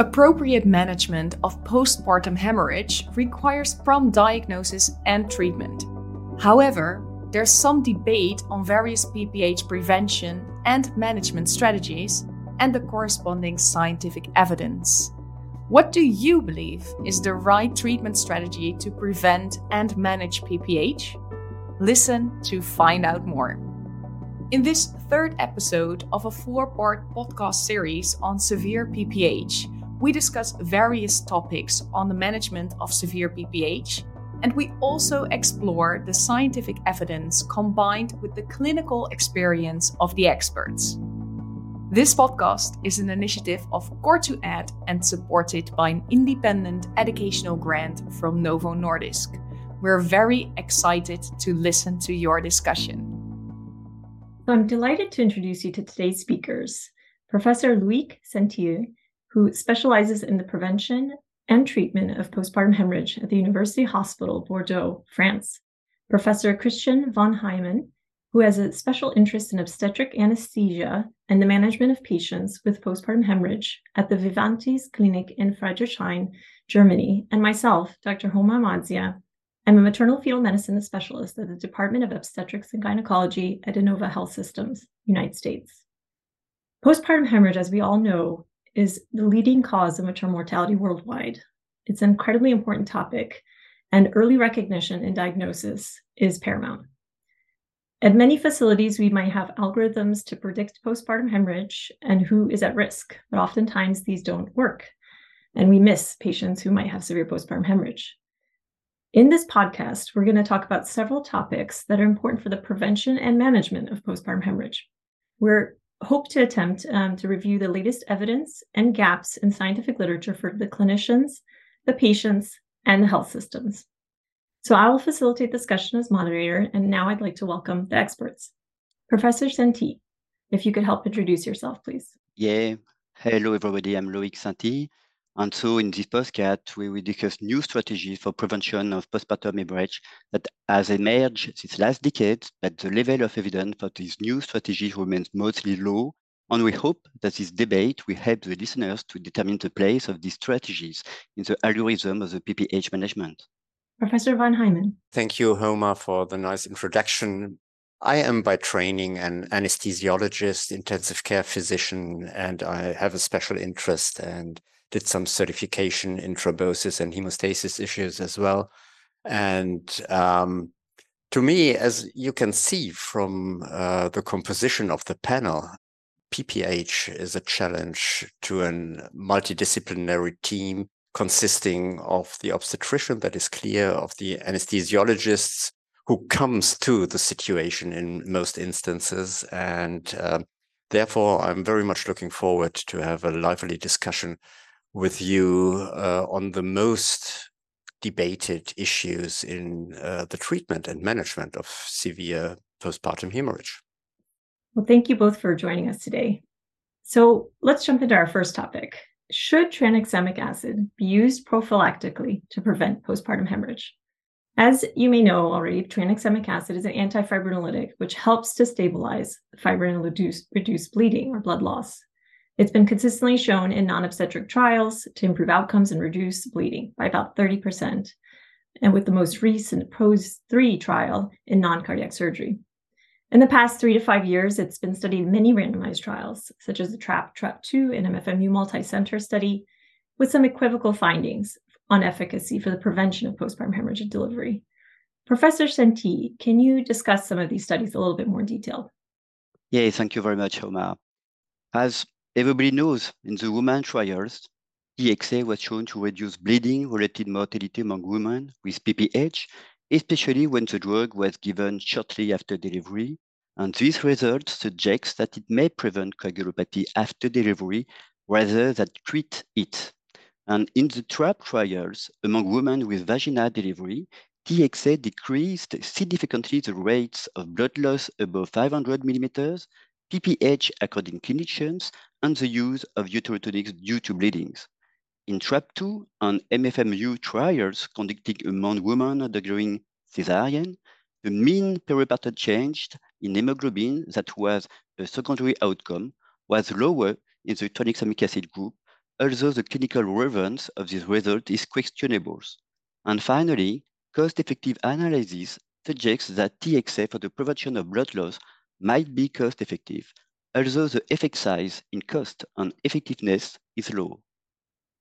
Appropriate management of postpartum hemorrhage requires prompt diagnosis and treatment. However, there's some debate on various PPH prevention and management strategies and the corresponding scientific evidence. What do you believe is the right treatment strategy to prevent and manage PPH? Listen to find out more. In this third episode of a four part podcast series on severe PPH, we discuss various topics on the management of severe PPH, and we also explore the scientific evidence combined with the clinical experience of the experts. This podcast is an initiative of COR2ED and supported by an independent educational grant from Novo Nordisk. We're very excited to listen to your discussion. I'm delighted to introduce you to today's speakers Professor Loïc Sentilhes, who specializes in the prevention and treatment of postpartum hemorrhage at the University Hospital Bordeaux, France. Professor Christian von Heymann, who has a special interest in obstetric anesthesia and the management of patients with postpartum hemorrhage at the Vivantes Clinic in Friedrichshain, Germany, and myself, Dr. Homa Ahmadzia. I'm a maternal fetal medicine specialist at the Department of Obstetrics and Gynecology at Inova Health Systems, United States. Postpartum hemorrhage, as we all know, is the leading cause of maternal mortality worldwide. It's an incredibly important topic, and early recognition and diagnosis is paramount. At many facilities, we might have algorithms to predict postpartum hemorrhage and who is at risk, but oftentimes these don't work, and we miss patients who might have severe postpartum hemorrhage. In this podcast, we're going to talk about several topics that are important for the prevention and management of postpartum hemorrhage. We're hope to attempt um, to review the latest evidence and gaps in scientific literature for the clinicians, the patients, and the health systems. So I will facilitate discussion as moderator, and now I'd like to welcome the experts. Professor Sentilhes, if you could help introduce yourself, please. Yeah. Hello, everybody. I'm Loïc Sentilhes. And so in this podcast, we will discuss new strategies for prevention of postpartum hemorrhage that has emerged this last decade, but the level of evidence for these new strategies remains mostly low. And we hope that this debate will help the listeners to determine the place of these strategies in the algorithm of the PPH management. Professor Van Heymann. Thank you, Homa, for the nice introduction. I am by training an anesthesiologist, intensive care physician, and I have a special interest and did some certification in thrombosis and hemostasis issues as well. And um, to me, as you can see from uh, the composition of the panel, PPH is a challenge to a multidisciplinary team consisting of the obstetrician, that is clear, of the anesthesiologists who comes to the situation in most instances. And uh, therefore, I'm very much looking forward to have a lively discussion with you uh, on the most debated issues in uh, the treatment and management of severe postpartum hemorrhage. Well, thank you both for joining us today. So let's jump into our first topic should tranexamic acid be used prophylactically to prevent postpartum hemorrhage? As you may know already, tranexamic acid is an antifibrinolytic which helps to stabilize fibrin and reduce, reduce bleeding or blood loss. It's been consistently shown in non obstetric trials to improve outcomes and reduce bleeding by about 30%, and with the most recent PROSE 3 trial in non cardiac surgery. In the past three to five years, it's been studied in many randomized trials, such as the TRAP, TRAP2, and MFMU multi-center study, with some equivocal findings on efficacy for the prevention of postpartum hemorrhage delivery. Professor Sentilhes, can you discuss some of these studies a little bit more in detail? Yeah, thank you very much, Homa. As everybody knows, in the woman trials, TXA was shown to reduce bleeding-related mortality among women with PPH especially when the drug was given shortly after delivery. And this result suggests that it may prevent coagulopathy after delivery rather than treat it. And in the TRAP trials, among women with vaginal delivery, TXA decreased significantly the rates of blood loss above 500 millimeters, PPH according clinicians, and the use of uterotonics due to bleedings. In TRAP2 and MFMU trials conducted among women undergoing cesarean, the mean peripartum change in hemoglobin that was a secondary outcome was lower in the tranexamic acid group although the clinical relevance of this result is questionable. And finally, cost-effective analysis suggests that TXA for the prevention of blood loss might be cost-effective, although the effect size in cost and effectiveness is low.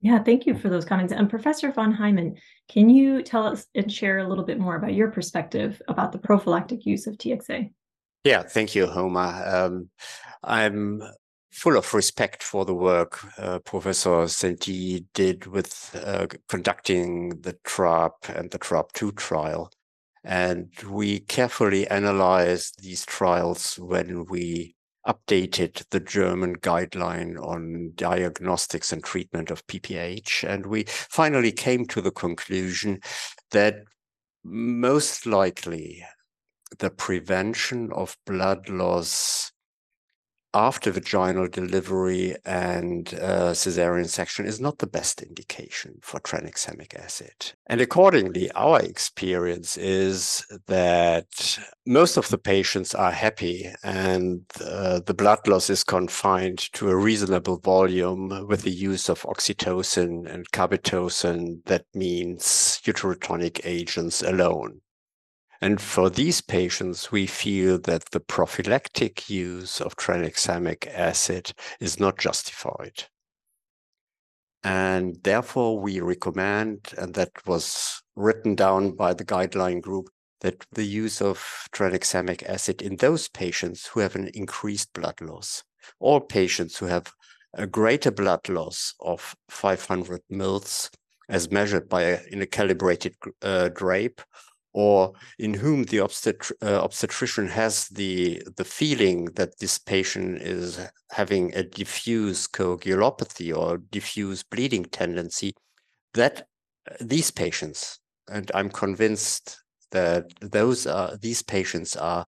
Yeah, thank you for those comments. And Professor von Heymann, can you tell us and share a little bit more about your perspective about the prophylactic use of TXA? Yeah, thank you, Homa. Um, I'm full of respect for the work uh, Professor Sentilhes did with uh, conducting the TRAP and the TRAP2 trial. And we carefully analyzed these trials when we updated the German guideline on diagnostics and treatment of PPH. And we finally came to the conclusion that most likely the prevention of blood loss after vaginal delivery and uh, cesarean section is not the best indication for tranexamic acid. And accordingly, our experience is that most of the patients are happy and uh, the blood loss is confined to a reasonable volume with the use of oxytocin and carbetocin. That means uterotonic agents alone. And for these patients, we feel that the prophylactic use of tranexamic acid is not justified. And therefore, we recommend, and that was written down by the guideline group, that the use of tranexamic acid in those patients who have an increased blood loss, or patients who have a greater blood loss of 500 mils as measured by a, in a calibrated uh, drape, or in whom the obstetri uh, obstetrician has the the feeling that this patient is having a diffuse coagulopathy or diffuse bleeding tendency, that uh, these patients, and I'm convinced that those are these patients are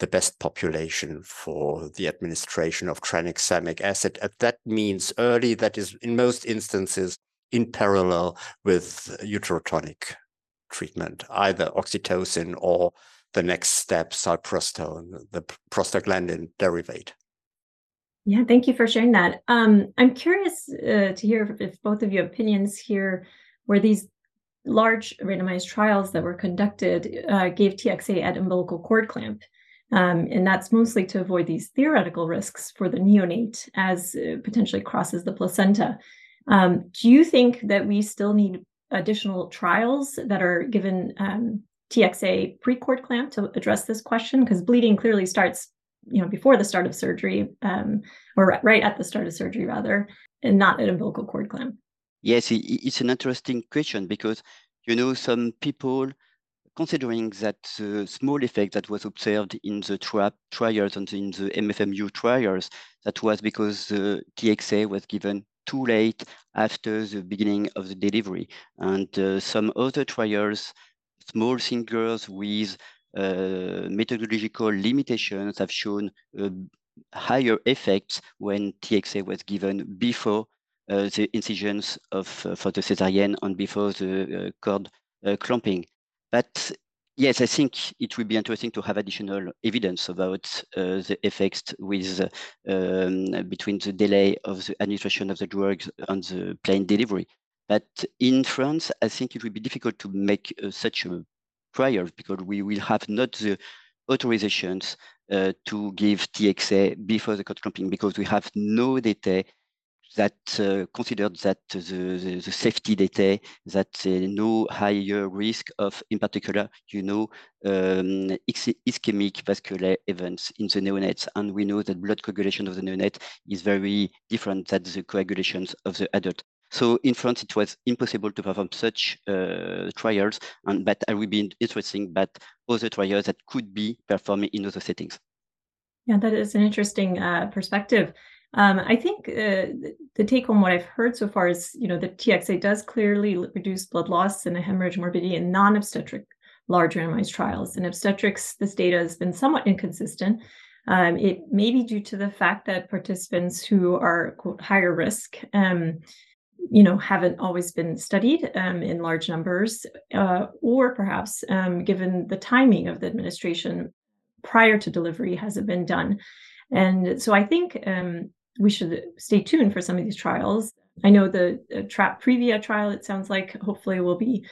the best population for the administration of tranexamic acid. And that means early, that is in most instances in parallel with uterotonic treatment, either oxytocin or the next step, sulprostone, the prostaglandin derivate. Yeah, thank you for sharing that. Um, I'm curious uh, to hear if both of your opinions here were these large randomized trials that were conducted uh, gave TXA at umbilical cord clamp. Um, and that's mostly to avoid these theoretical risks for the neonate as potentially crosses the placenta. Um, do you think that we still need additional trials that are given um, TXA pre-cord clamp to address this question? Because bleeding clearly starts, you know, before the start of surgery, um, or right at the start of surgery, rather, and not at umbilical cord clamp. Yes, it's an interesting question because you know some people considering that the small effect that was observed in the TRAP trials and in the MFMU trials, that was because the TXA was given too late after the beginning of the delivery. And uh, some other trials, small singers with uh, methodological limitations have shown uh, higher effects when TXA was given before uh, the incisions of uh, for the cesarean and before the uh, cord clamping. But yes, I think it will be interesting to have additional evidence about uh, the effects with um, between the delay of the administration of the drugs and the plain delivery. But in France, I think it will be difficult to make uh, such a trial because we will have not the authorizations uh, to give TXA before the cord clamping because we have no data that uh, considered that the, the, the, safety data, that uh, no higher risk of, in particular, you know, um, ischemic vascular events in the neonates. And we know that blood coagulation of the neonate is very different than the coagulations of the adult. So in France, it was impossible to perform such uh, trials, and but I would be interesting, but other trials that could be performed in other settings. Yeah, that is an interesting uh, perspective. Um, I think uh, the take home what I've heard so far is, you know, the TXA does clearly reduce blood loss and hemorrhage morbidity in non-obstetric large randomized trials. In obstetrics, this data has been somewhat inconsistent. Um, it may be due to the fact that participants who are quote, higher risk, um, you know, haven't always been studied um, in large numbers, uh, or perhaps um, given the timing of the administration prior to delivery hasn't been done. And so I think um, we should stay tuned for some of these trials. I know the TRAP Previa trial, it sounds like hopefully will be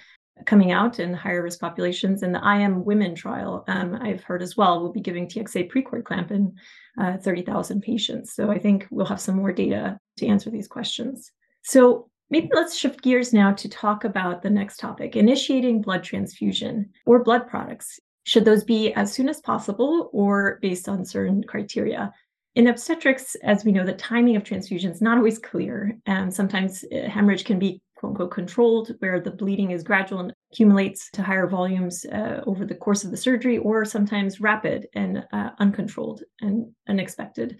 coming out in higher risk populations. And the I Am Women trial, um, I've heard as well, will be giving TXA precord clamp in uh, 30,000 patients. So I think we'll have some more data to answer these questions. So maybe let's shift gears now to talk about the next topic initiating blood transfusion or blood products. Should those be as soon as possible or based on certain criteria? In obstetrics, as we know, the timing of transfusion is not always clear. And sometimes uh, hemorrhage can be quote unquote controlled, where the bleeding is gradual and accumulates to higher volumes uh, over the course of the surgery, or sometimes rapid and uh, uncontrolled and unexpected.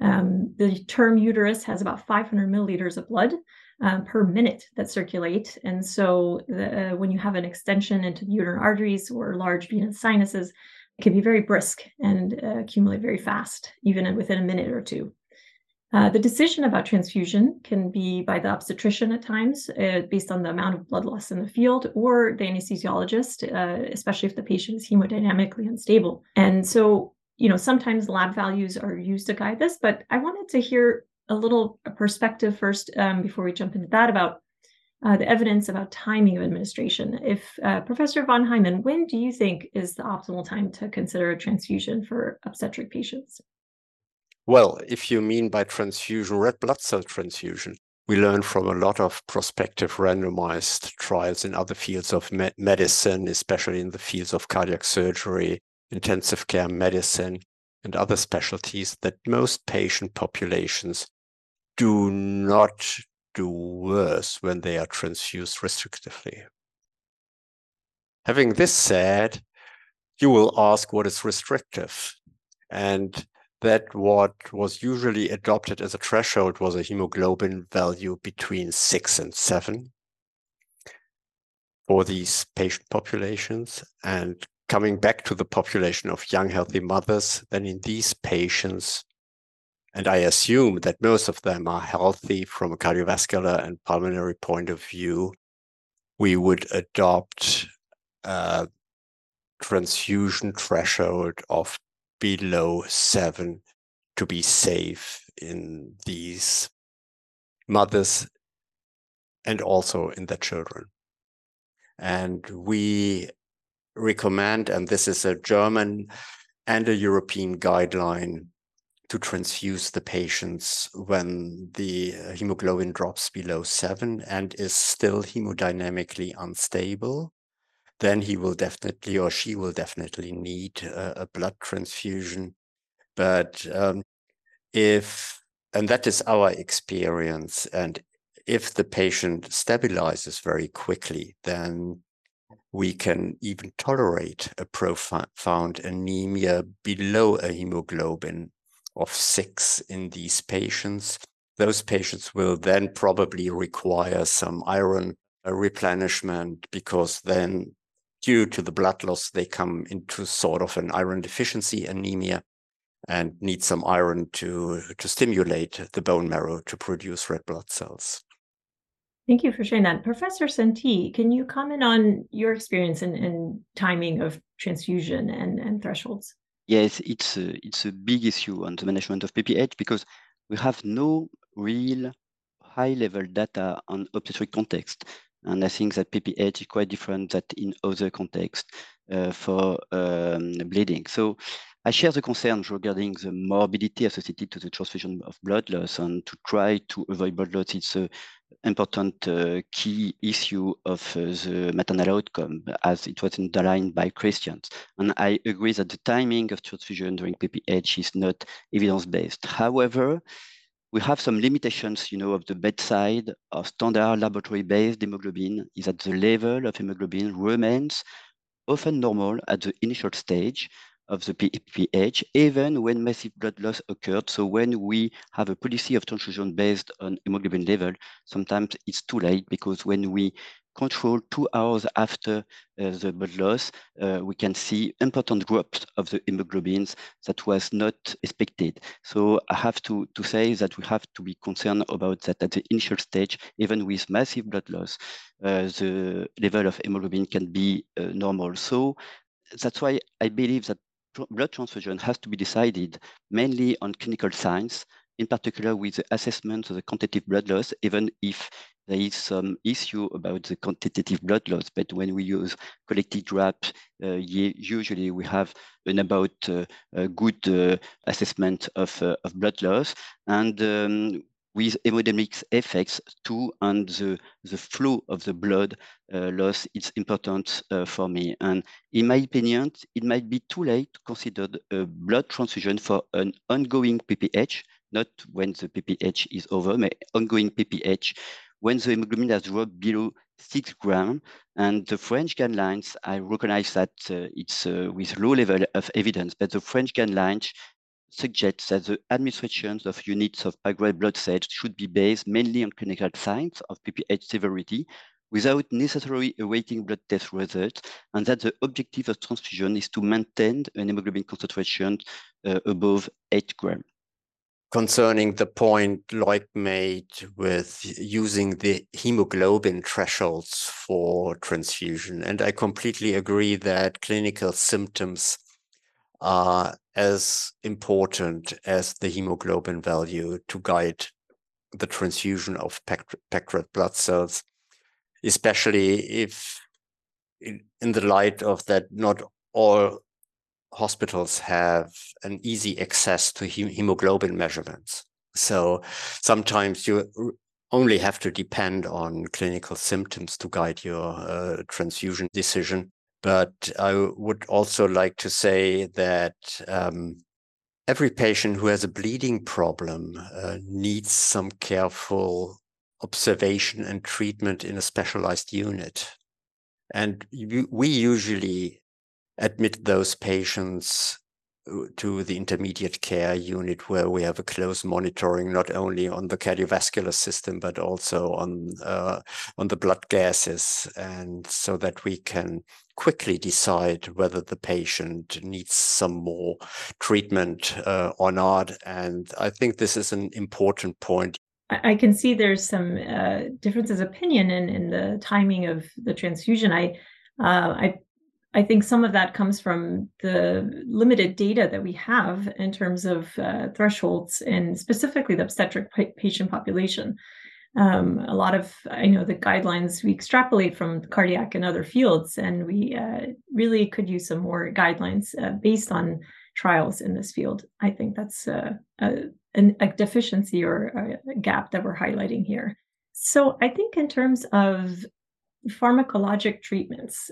Um, the term uterus has about 500 milliliters of blood um, per minute that circulate. And so the, uh, when you have an extension into the uterine arteries or large venous sinuses, can be very brisk and uh, accumulate very fast, even within a minute or two. Uh, the decision about transfusion can be by the obstetrician at times, uh, based on the amount of blood loss in the field, or the anesthesiologist, uh, especially if the patient is hemodynamically unstable. And so, you know, sometimes lab values are used to guide this, but I wanted to hear a little perspective first um, before we jump into that about uh, the evidence about timing of administration. If uh, Professor von Heymann, when do you think is the optimal time to consider a transfusion for obstetric patients? Well, if you mean by transfusion, red blood cell transfusion, we learn from a lot of prospective randomized trials in other fields of me medicine, especially in the fields of cardiac surgery, intensive care medicine, and other specialties, that most patient populations do not do worse when they are transfused restrictively. Having this said, you will ask what is restrictive. And that what was usually adopted as a threshold was a hemoglobin value between six and seven for these patient populations. And coming back to the population of young, healthy mothers, then in these patients, and I assume that most of them are healthy from a cardiovascular and pulmonary point of view, we would adopt a transfusion threshold of below seven to be safe in these mothers and also in the children. And we recommend, and this is a German and a European guideline to transfuse the patients when the hemoglobin drops below seven and is still hemodynamically unstable then he will definitely or she will definitely need a, a blood transfusion. But um, if, and that is our experience, and if the patient stabilizes very quickly, then we can even tolerate a profound anemia below a hemoglobin of six in these patients. Those patients will then probably require some iron uh, replenishment because then due to the blood loss, they come into sort of an iron deficiency anemia and need some iron to, to stimulate the bone marrow to produce red blood cells. Thank you for sharing that. Professor Sentilhes, can you comment on your experience and, timing of transfusion and, and thresholds? Yes, it's a, it's a big issue on the management of PPH because we have no real high level data on obstetric context. And I think that PPH is quite different than in other contexts uh, for um, bleeding. So I share the concerns regarding the morbidity associated to the transfusion of blood loss and to try to avoid blood loss. It's an important uh, key issue of uh, the maternal outcome as it was underlined by Christians. And I agree that the timing of transfusion during PPH is not evidence-based. However, we have some limitations, you know, of the bedside of standard laboratory-based hemoglobin is that the level of hemoglobin remains often normal at the initial stage of the PPH, even when massive blood loss occurred. So when we have a policy of transfusion based on hemoglobin level, sometimes it's too late because when we control two hours after uh, the blood loss, uh, we can see important drops of the hemoglobins that was not expected. So I have to, to say that we have to be concerned about that at the initial stage, even with massive blood loss, uh, the level of hemoglobin can be uh, normal. So that's why I believe that blood transfusion has to be decided mainly on clinical signs in particular with the assessment of the quantitative blood loss, even if there is some issue about the quantitative blood loss. But when we use collected drop, uh, usually we have an about uh, a good uh, assessment of, uh, of blood loss. And um, with hemodynamics effects too and the, the flow of the blood uh, loss is important uh, for me. And in my opinion, it might be too late to consider a blood transfusion for an ongoing PPH, not when the PPH is over, but ongoing PPH, when the hemoglobin has dropped below six grams. And the French guidelines, I recognize that uh, it's uh, with low level of evidence, but the French guidelines suggests that the administration of units of high-grade blood cells should be based mainly on clinical signs of PPH severity without necessarily awaiting blood test results, and that the objective of transfusion is to maintain an hemoglobin concentration uh, above 8 grams. Concerning the point Lloyd made with using the hemoglobin thresholds for transfusion, and I completely agree that clinical symptoms are as important as the hemoglobin value to guide the transfusion of red blood cells, especially if in, in the light of that not all hospitals have an easy access to hemoglobin measurements. So sometimes you only have to depend on clinical symptoms to guide your uh, transfusion decision. But I would also like to say that um, every patient who has a bleeding problem uh, needs some careful observation and treatment in a specialized unit. And we usually admit those patients uh, to the intermediate care unit where we have a close monitoring not only on the cardiovascular system but also on uh, on the blood gases and so that we can quickly decide whether the patient needs some more treatment uh, or not and i think this is an important point I can see there's some uh, differences of opinion in, in the timing of the transfusion. I uh, I I think some of that comes from the limited data that we have in terms of uh, thresholds and specifically the obstetric patient population. Um, a lot of, I know the guidelines we extrapolate from cardiac and other fields, and we uh, really could use some more guidelines uh, based on trials in this field. I think that's uh, a, a deficiency or a gap that we're highlighting here. So I think in terms of pharmacologic treatments,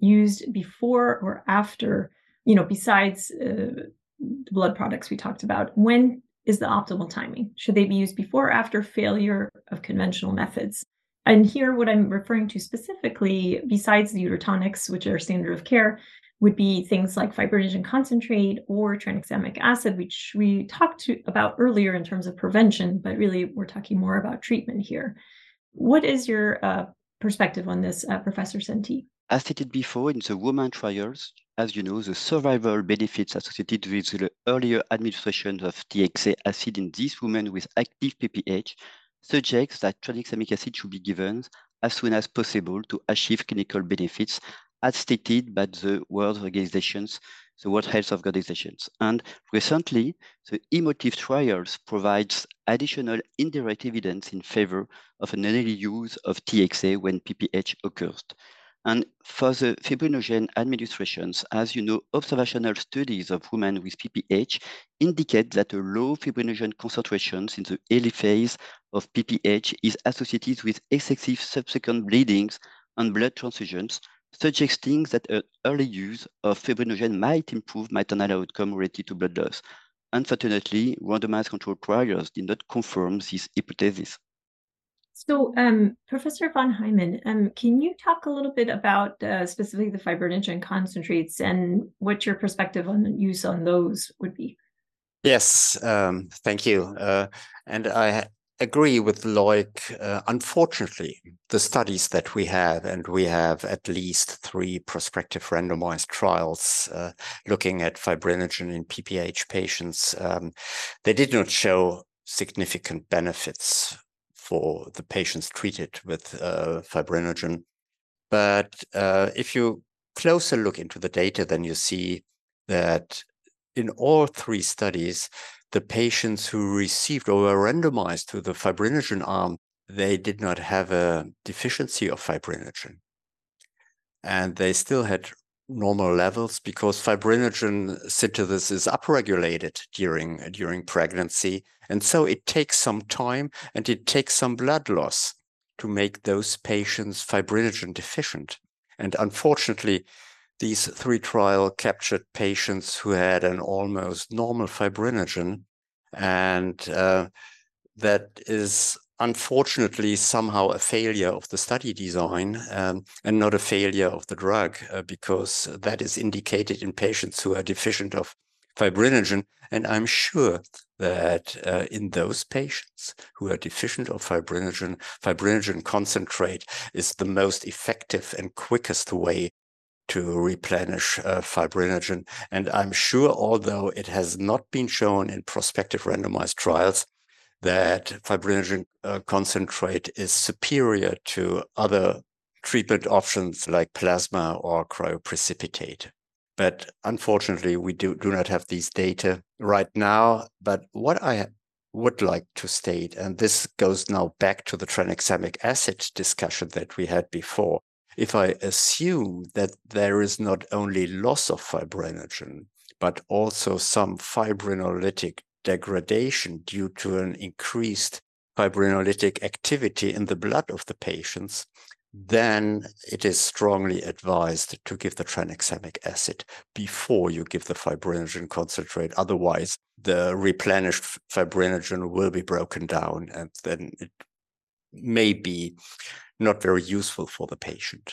used before or after, you know, besides uh, the blood products we talked about? When is the optimal timing? Should they be used before or after failure of conventional methods? And here, what I'm referring to specifically, besides the uterotonics, which are standard of care, would be things like fibrinogen concentrate or tranexamic acid, which we talked to, about earlier in terms of prevention, but really we're talking more about treatment here. What is your uh, perspective on this, uh, Professor Sentilhes? As stated before, in the woman trials, as you know, the survival benefits associated with the earlier administration of TXA acid in these women with active PPH suggests that tranexamic acid should be given as soon as possible to achieve clinical benefits as stated by the World Organizations, the World Health Organizations. And recently, the E-MOTIVE trials provides additional indirect evidence in favor of an early use of TXA when PPH occurs. And for the fibrinogen administrations, as you know, observational studies of women with PPH indicate that a low fibrinogen concentrations in the early phase of PPH is associated with excessive subsequent bleedings and blood transfusions, suggesting that an early use of fibrinogen might improve maternal outcome related to blood loss. Unfortunately, randomized controlled trials did not confirm this hypothesis. So, um, Professor von Heymann, um, can you talk a little bit about uh, specifically the fibrinogen concentrates and what your perspective on use on those would be? Yes, um, thank you. Uh, and I agree with Loic. Uh, unfortunately, the studies that we have, and we have at least three prospective randomized trials uh, looking at fibrinogen in PPH patients, um, they did not show significant benefits for the patients treated with uh, fibrinogen. But uh, if you closer look into the data, then you see that in all three studies, the patients who received or were randomized to the fibrinogen arm, they did not have a deficiency of fibrinogen. And they still had normal levels because fibrinogen synthesis is upregulated during, during pregnancy. And so it takes some time and it takes some blood loss to make those patients fibrinogen deficient. And unfortunately, these three trial captured patients who had an almost normal fibrinogen. And uh, that is unfortunately somehow a failure of the study design um, and not a failure of the drug uh, because that is indicated in patients who are deficient of fibrinogen. And I'm sure that uh, in those patients who are deficient of fibrinogen, fibrinogen concentrate is the most effective and quickest way to replenish uh, fibrinogen. And I'm sure, although it has not been shown in prospective randomized trials, that fibrinogen uh, concentrate is superior to other treatment options like plasma or cryoprecipitate. But unfortunately, we do, do not have these data right now. But what I would like to state, and this goes now back to the tranexamic acid discussion that we had before. If I assume that there is not only loss of fibrinogen, but also some fibrinolytic degradation due to an increased fibrinolytic activity in the blood of the patients, then it is strongly advised to give the tranexamic acid before you give the fibrinogen concentrate. Otherwise, the replenished fibrinogen will be broken down and then it may be not very useful for the patient.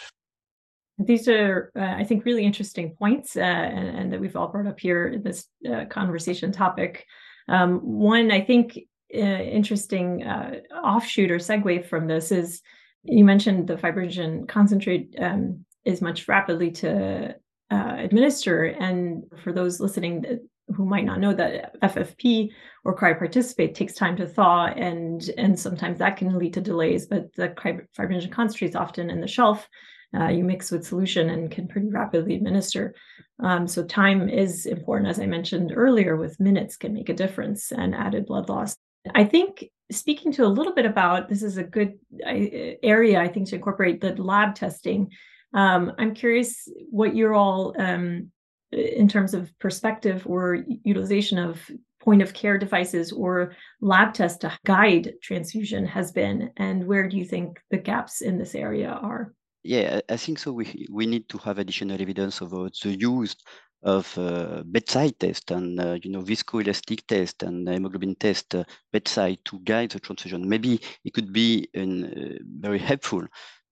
These are, uh, I think, really interesting points, uh, and, and, that we've all brought up here in this uh, conversation topic. Um, one, I think, uh, interesting uh, offshoot or segue from this is you mentioned the fibrinogen concentrate um, is much rapidly to uh, administer. And for those listening who might not know that FFP or cryoprecipitate takes time to thaw, and and sometimes that can lead to delays. But the fibrinogen concentrate is often in the shelf. Uh, you mix with solution and can pretty rapidly administer. Um, so time is important, as I mentioned earlier. With minutes can make a difference and added blood loss. I think speaking to a little bit about this is a good area I think to incorporate the lab testing. Um, I'm curious what you're all um, in terms of perspective or utilization of point of care devices or lab tests to guide transfusion has been, and where do you think the gaps in this area are? Yeah, I think so. We we need to have additional evidence about the use of uh, bedside test and uh, you know viscoelastic test and hemoglobin test uh, bedside to guide the transfusion. Maybe it could be an, uh, very helpful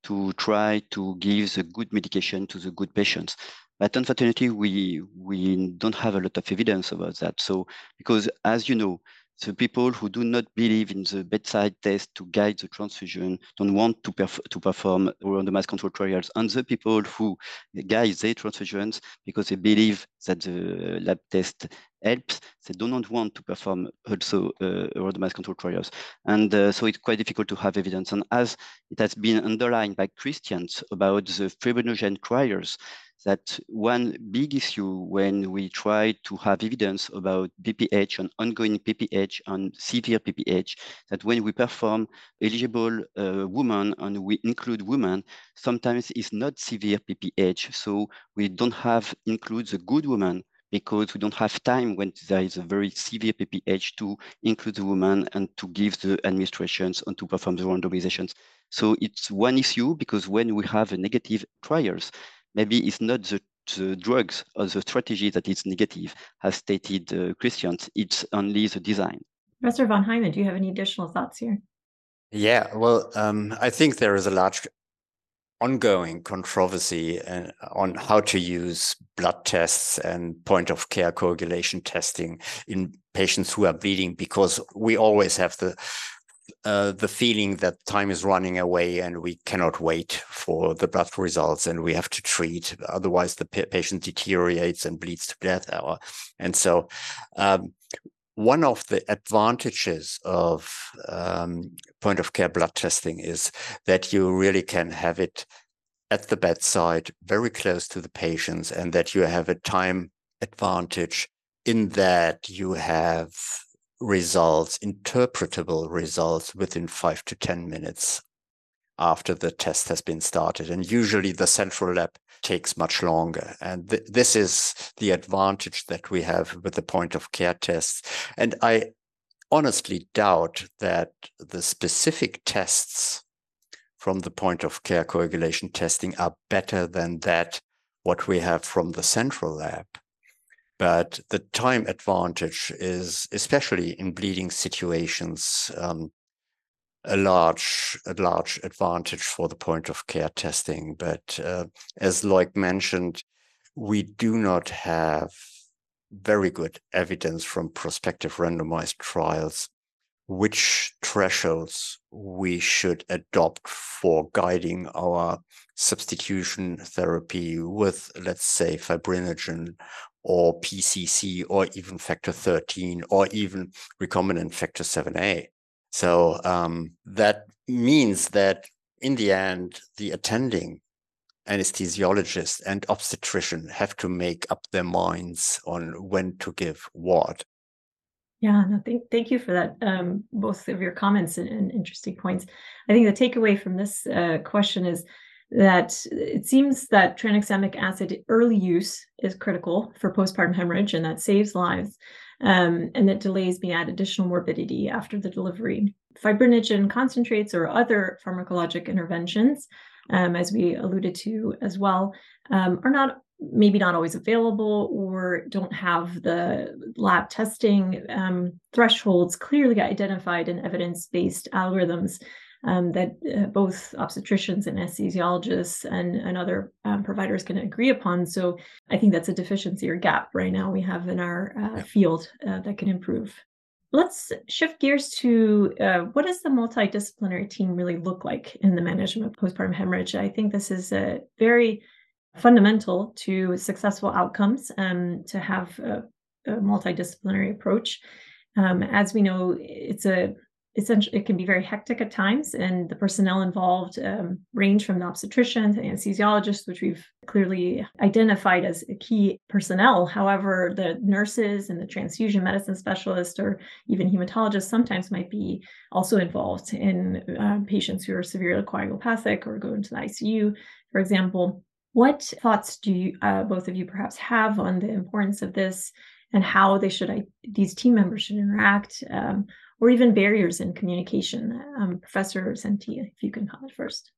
to try to give the good medication to the good patients. But unfortunately, we we don't have a lot of evidence about that. So because as you know, the people who do not believe in the bedside test to guide the transfusion don't want to, perf to perform randomized control trials. And the people who guide their transfusions because they believe that the lab test helps, they do not want to perform also uh, randomized control trials. And uh, so it's quite difficult to have evidence. And as it has been underlined by Christians about the fibrinogen trials, that one big issue when we try to have evidence about PPH and ongoing PPH and severe PPH, that when we perform eligible uh, women and we include women, sometimes it's not severe PPH. So we don't have include the good woman because we don't have time when there is a very severe PPH to include the woman and to give the administrations and to perform the randomizations. So it's one issue because when we have a negative trials, maybe it's not the, the drugs or the strategy that is negative, as stated uh, Christians, it's only the design. Professor von Heymann, do you have any additional thoughts here? Yeah, well, um, I think there is a large ongoing controversy uh, on how to use blood tests and point of care coagulation testing in patients who are bleeding because we always have the uh, the feeling that time is running away and we cannot wait for the blood results and we have to treat otherwise the patient deteriorates and bleeds to death hour and so um, one of the advantages of um, point of care blood testing is that you really can have it at the bedside very close to the patients and that you have a time advantage in that you have results, interpretable results within five to 10 minutes after the test has been started. And usually the central lab takes much longer. And th- this is the advantage that we have with the point of care tests. And I honestly doubt that the specific tests from the point of care coagulation testing are better than that what we have from the central lab. But the time advantage is, especially in bleeding situations, um, a large a large advantage for the point of care testing. But uh, as Loic mentioned, we do not have very good evidence from prospective randomized trials which thresholds we should adopt for guiding our substitution therapy with, let's say, fibrinogen or PCC or even factor 13 or even recombinant factor 7A. So um, that means that in the end, the attending anesthesiologist and obstetrician have to make up their minds on when to give what. Yeah, no, thank, thank you for that. Um, both of your comments and, and, interesting points. I think the takeaway from this uh, question is that it seems that tranexamic acid early use is critical for postpartum hemorrhage and that saves lives um, and that delays may add additional morbidity after the delivery. Fibrinogen concentrates or other pharmacologic interventions, um, as we alluded to as well, um, are not maybe not always available or don't have the lab testing um, thresholds clearly identified in evidence-based algorithms um, that uh, both obstetricians and anesthesiologists and, and other um, providers can agree upon. So I think that's a deficiency or gap right now we have in our uh, field uh, that can improve. Let's shift gears to uh, what does the multidisciplinary team really look like in the management of postpartum hemorrhage? I think this is a very fundamental to successful outcomes um, to have a, a multidisciplinary approach. Um, as we know, it's a essentially it can be very hectic at times and the personnel involved um, range from the obstetrician to anesthesiologists which we've clearly identified as key personnel. However the nurses and the transfusion medicine specialist or even hematologists sometimes might be also involved in uh, patients who are severely coagulopathic or go into the icu for example. What thoughts do you, uh, both of you perhaps have on the importance of this and how they should these team members should interact um, or even barriers in communication. Um, Professor Sentilhes, if you can comment first.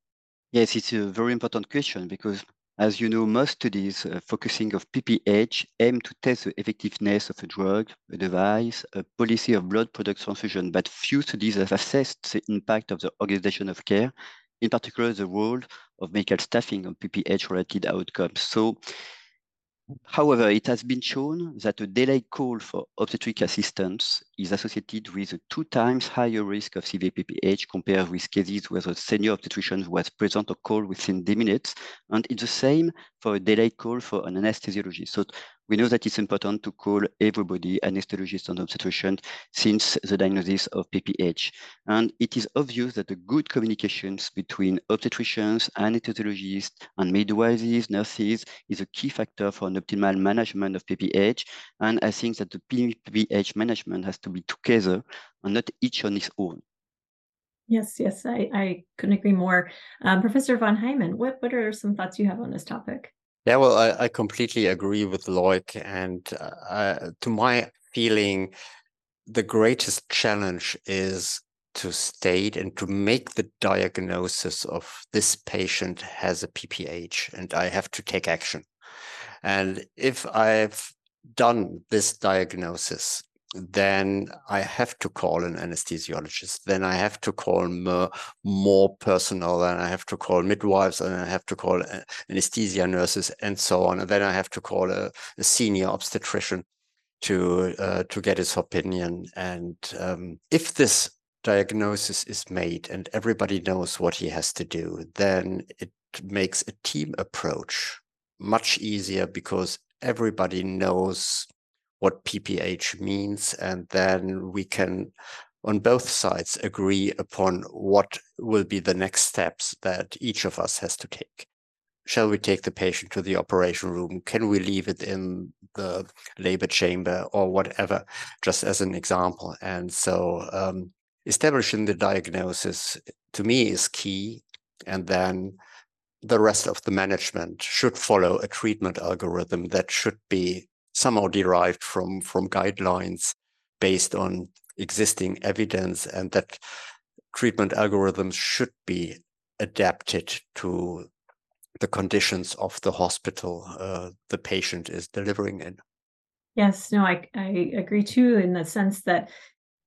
Yes, it's a very important question because, as you know, most studies uh, focusing of PPH aim to test the effectiveness of a drug, a device, a policy of blood product transfusion, but few studies have assessed the impact of the organization of care, in particular the role of medical staffing on PPH-related outcomes. So However, it has been shown that a delayed call for obstetric assistance is associated with a two times higher risk of CVPPH compared with cases where the senior obstetrician was present or called within the minutes. And it's the same for a delayed call for an anesthesiologist. So we know that it's important to call everybody, anesthesiologists and obstetrician since the diagnosis of PPH. And it is obvious that the good communications between obstetricians, anesthesiologists, and midwives, nurses, is a key factor for an optimal management of PPH. And I think that the PPH management has to be together and not each on its own. Yes, yes, I, I couldn't agree more. Um, Professor von Heymann, what, what are some thoughts you have on this topic? Yeah, well, I, I completely agree with Loic. And uh, to my feeling, the greatest challenge is to state and to make the diagnosis of this patient has a PPH and I have to take action. And if I've done this diagnosis then I have to call an anesthesiologist. Then I have to call more, personnel, and I have to call midwives, and I have to call uh, anesthesia nurses, and so on. And then I have to call a, a senior obstetrician to uh, to get his opinion. And um, if this diagnosis is made and everybody knows what he has to do, then it makes a team approach much easier because everybody knows what PPH means, and then we can, on both sides, agree upon what will be the next steps that each of us has to take. shall we take the patient to the operation room? Can we leave it in the labor chamber or whatever, just as an example? And so um, establishing the diagnosis to me is key. And then the rest of the management should follow a treatment algorithm that should be somehow derived from, from guidelines based on existing evidence and that treatment algorithms should be adapted to the conditions of the hospital uh, the patient is delivering in. Yes, no, I, I agree too, in the sense that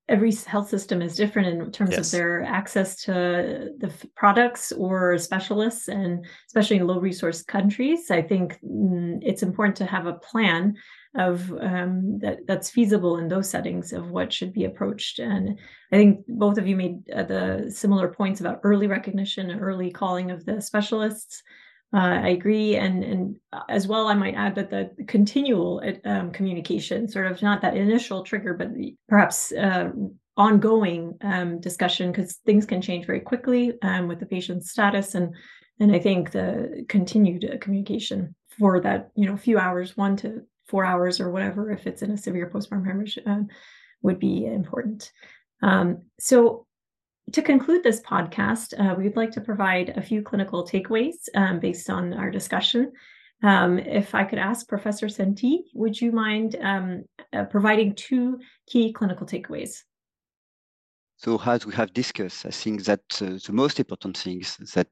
every health system is different in terms yes. of their access to the products or specialists, and especially in low resource countries. I think mm, it's important to have a plan of um, that that's feasible in those settings of what should be approached. And I think both of you made uh, the similar points about early recognition, and early calling of the specialists. Uh, I agree, and and uh, as well, I might add that the continual um, communication, sort of not that initial trigger, but the, perhaps uh, ongoing um, discussion, because things can change very quickly um, with the patient's status, and and I think the continued uh, communication for that you know few hours, one to four hours or whatever, if it's in a severe postpartum hemorrhage, uh, would be important. Um, so to conclude this podcast, uh, we would like to provide a few clinical takeaways um, based on our discussion. Um, if I could ask Professor Sentilhes, would you mind um, uh, providing two key clinical takeaways? So, as we have discussed, I think that uh, the most important thing is that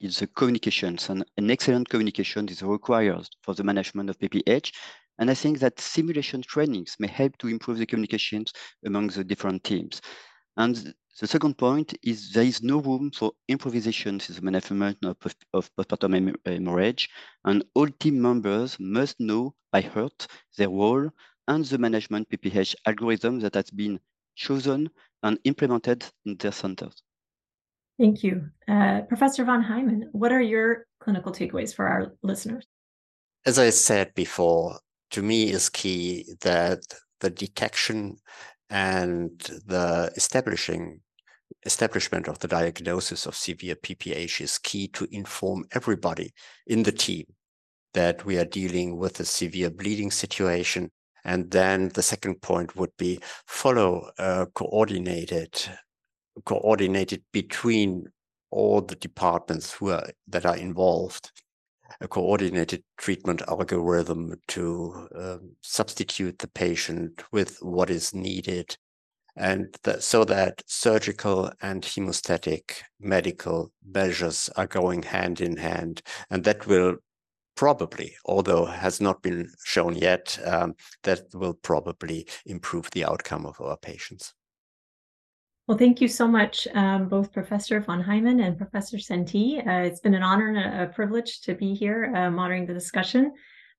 is the communications, and an excellent communication is required for the management of PPH. And I think that simulation trainings may help to improve the communications among the different teams. And the second point is there is no room for improvisation in the management of, of postpartum hemorrhage, and all team members must know by heart their role and the management PPH algorithm that has been chosen and implemented in their centers. Thank you. Uh, Professor von Heymann, what are your clinical takeaways for our listeners? As I said before, to me is key that the detection and the establishing establishment of the diagnosis of severe PPH is key to inform everybody in the team that we are dealing with a severe bleeding situation. And then the second point would be follow a coordinated, coordinated between all the departments who are that are involved a coordinated treatment algorithm to um, substitute the patient with what is needed. And that, so that surgical and hemostatic medical measures are going hand in hand. And that will probably although has not been shown yet um, that will probably improve the outcome of our patients well, thank you so much, um, both Professor von Heymann and Professor Sentilhes. Uh, it's been an honor and a, a privilege to be here uh, moderating the discussion.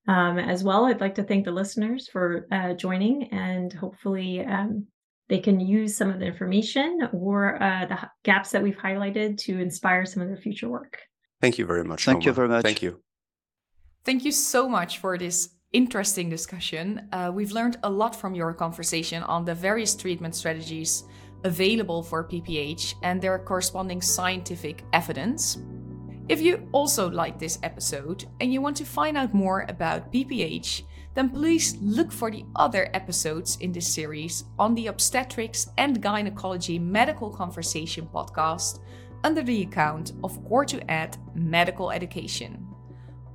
Um, as well, I'd like to thank the listeners for uh, joining, and hopefully um, they can use some of the information or uh, the gaps that we've highlighted to inspire some of their future work. Thank you very much. Thank you very much. Thank you. Thank you so much for this interesting discussion. Uh, we've learned a lot from your conversation on the various treatment strategies available for PPH and their corresponding scientific evidence. If you also like this episode and you want to find out more about PPH, then please look for the other episodes in this series on the Obstetrics and Gynecology Medical Conversation podcast under the account of COR2ED Medical Education.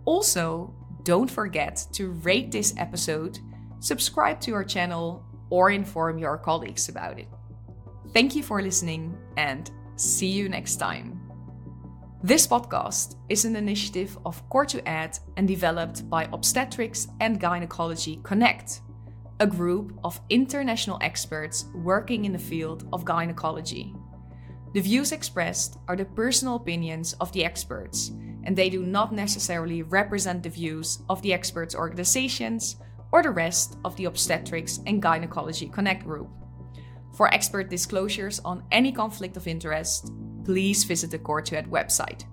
Also, don't forget to rate this episode, subscribe to our channel, or inform your colleagues about it. Thank you for listening and see you next time. This podcast is an initiative of COR2ED and developed by Obstetrics and Gynecology Connect, a group of international experts working in the field of gynecology. The views expressed are the personal opinions of the experts, and they do not necessarily represent the views of the experts' organizations or the rest of the Obstetrics and Gynecology Connect group. For expert disclosures on any conflict of interest, please visit the COR2ED website.